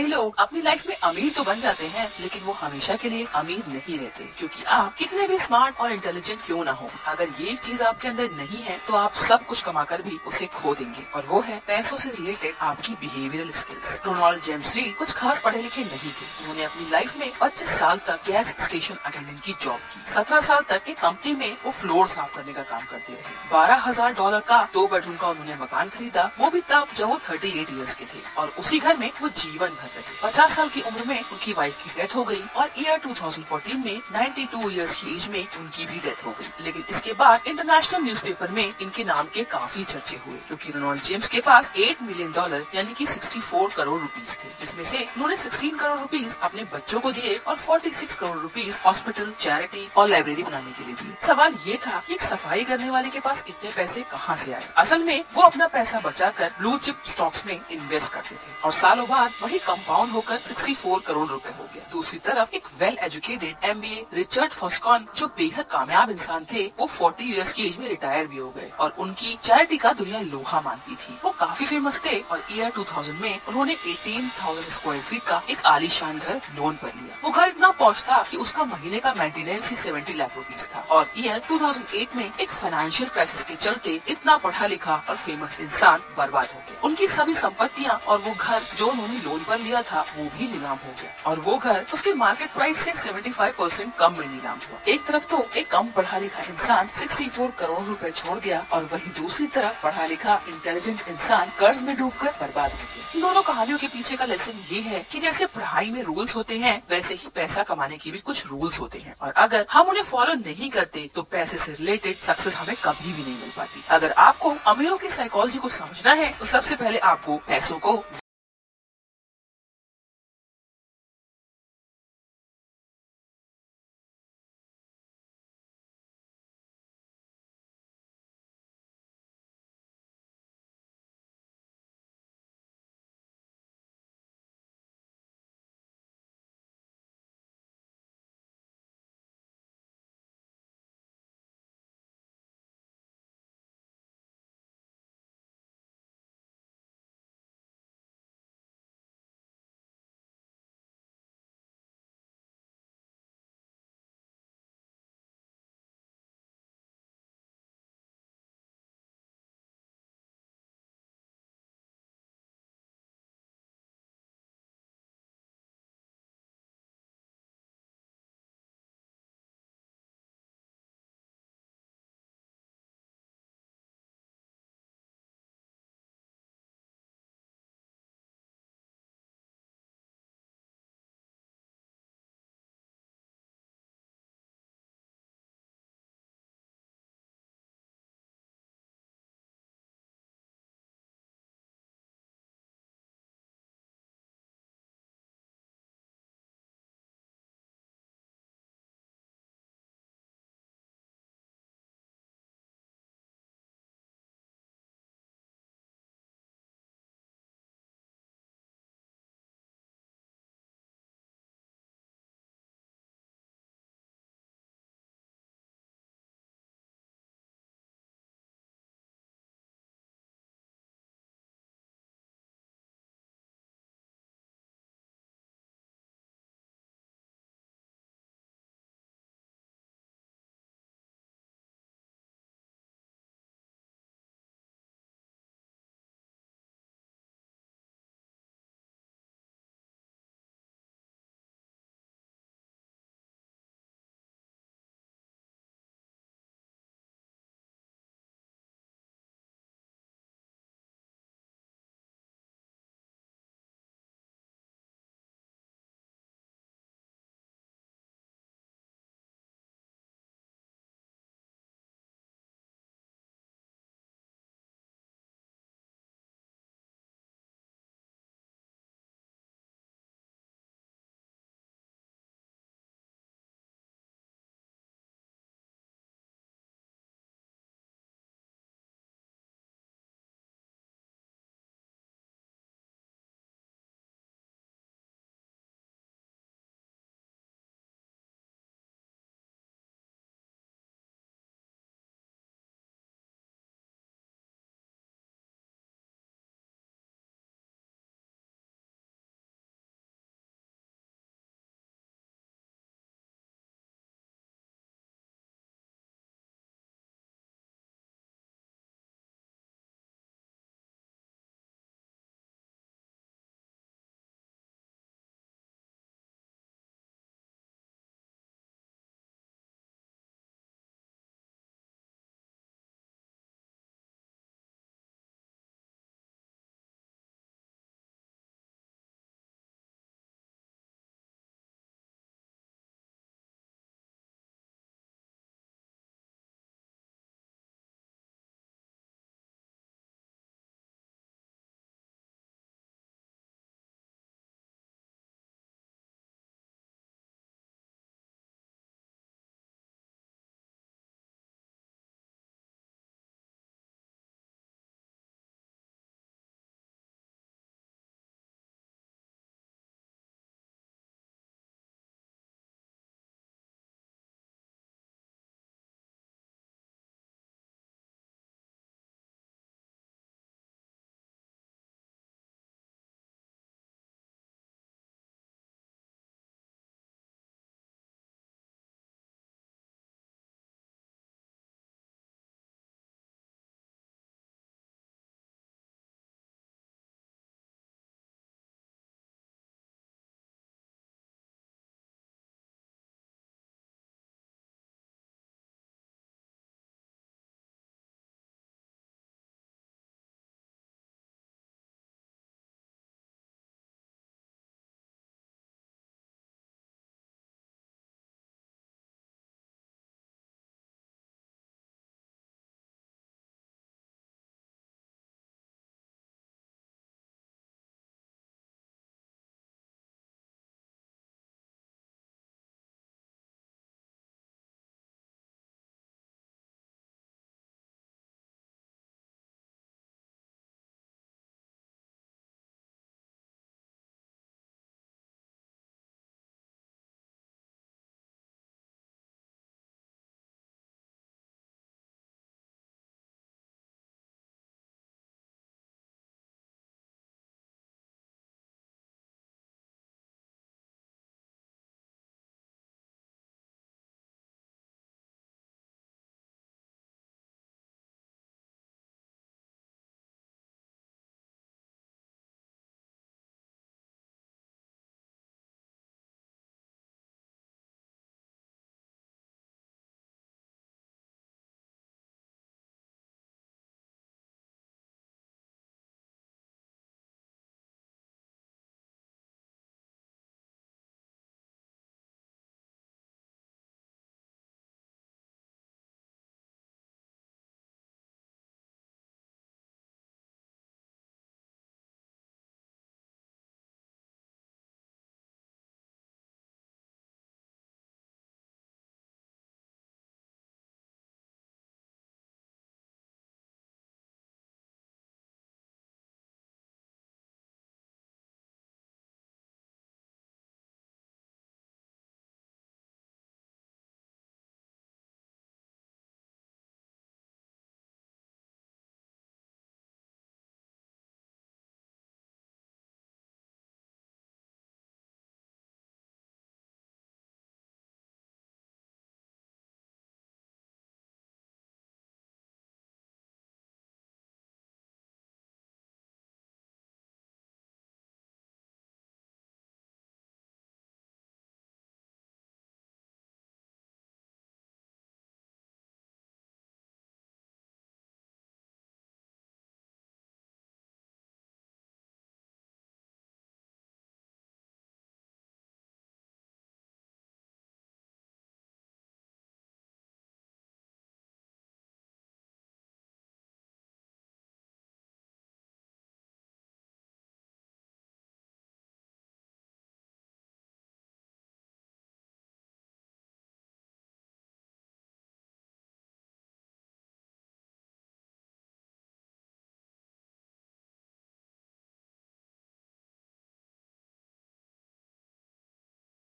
कई लोग अपनी लाइफ में अमीर तो बन जाते हैं, लेकिन वो हमेशा के लिए अमीर नहीं रहते, क्योंकि आप कितने भी स्मार्ट और इंटेलिजेंट क्यों ना हो। अगर ये चीज़ आपके अंदर नहीं है तो आप सब कुछ कमा कर भी उसे खो देंगे। और वो है पैसों से रिलेटेड आपकी behavioural skills Ronald James Lee कुछ खास पढ़े लिखे नहीं थे। उन्होंने अपनी लाइफ में पच्चीस साल तक गैस स्टेशन अटेंडेंट की जॉब की। सत्रह साल तक एक कंपनी में वो फ्लोर साफ़ करने का काम करते रहे। बारह हज़ार डॉलर का दो बेडरूम का उन्होंने मकान खरीदा, वो भी तब जब वो थर्टी एट ईयर्स के थे। और उसी घर में वो जीवन भर रहे पचास साल की उम्र में उनकी वाइफ की डेथ हो गई और ईयर 2014 में 92 इयर्स की एज में उनकी भी डेथ हो गई। लेकिन इसके बाद इंटरनेशनल न्यूज़पेपर में इनके नाम के काफ़ी चर्चे हुए, क्योंकि रोनाल्ड जेम्स के पास 8 मिलियन डॉलर यानी कि 64 करोड़ रुपीस थे, जिसमें से उन्होंने 16 करोड़ रुपीस अपने बच्चों को दिए और 46 करोड़ रुपीस हॉस्पिटल चैरिटी और लाइब्रेरी बनाने के लिए दिए। सवाल ये था कि एक सफ़ाई करने वाले के पास इतने पैसे कहाँ से आए? असल में वो अपना पैसा बचाकर ब्लू चिप स्टॉक्स में इन्वेस्ट करते थे और सालों बाद वही कंपाउंड होकर 64 करोड़ रुपए हो गया। दूसरी तरफ़ एक well educated MBA Richard Fuscone जो बेहद कामयाब इंसान थे वो 40 इयर्स की एज में रिटायर भी हो गए और उनकी चैरिटी का दुनिया लोहा मानती थी। वो काफ़ी फ़ेमस थे और ईयर 2000 में उन्होंने 18,000 स्क्वायर फीट का एक आलीशान घर लोन पर लिया। वो घर इतना पहुँच था कि उसका महीने का मेंटेनेंस ही 70 लाख रुपीज़ था और ईयर 2008 में एक फाइनेंशियल क्राइसिस के चलते इतना पढ़ा लिखा और फ़ेमस इंसान बर्बाद हो गया। उनकी सभी संपत्तियाँ और वो घर जो उन्होंने लोन पर लिया था, वो भी नीलाम हो गया। और वो घर, उसके मार्केट प्राइस से 75 परसेंट कम में नीलाम हुआ। एक तरफ़ तो एक कम पढ़ा लिखा इंसान 64 करोड़ रुपए छोड़ गया, और वही दूसरी तरफ़ पढ़ा लिखा इंटेलिजेंट इंसान कर्ज में डूब कर बर्बाद हो गया। इन दोनों कहानियों के पीछे का लेसन ये है की जैसे पढ़ाई में रूल्स होते हैं, वैसे ही पैसा कमाने के भी कुछ रूल्स होते हैं। और अगर हम उन्हें फॉलो नहीं करते तो पैसे से रिलेटेड सक्सेस हमें कभी भी नहीं मिल पाती। अगर आपको अमीरों की साइकोलॉजी को समझना है तो सबसे पहले आपको पैसों को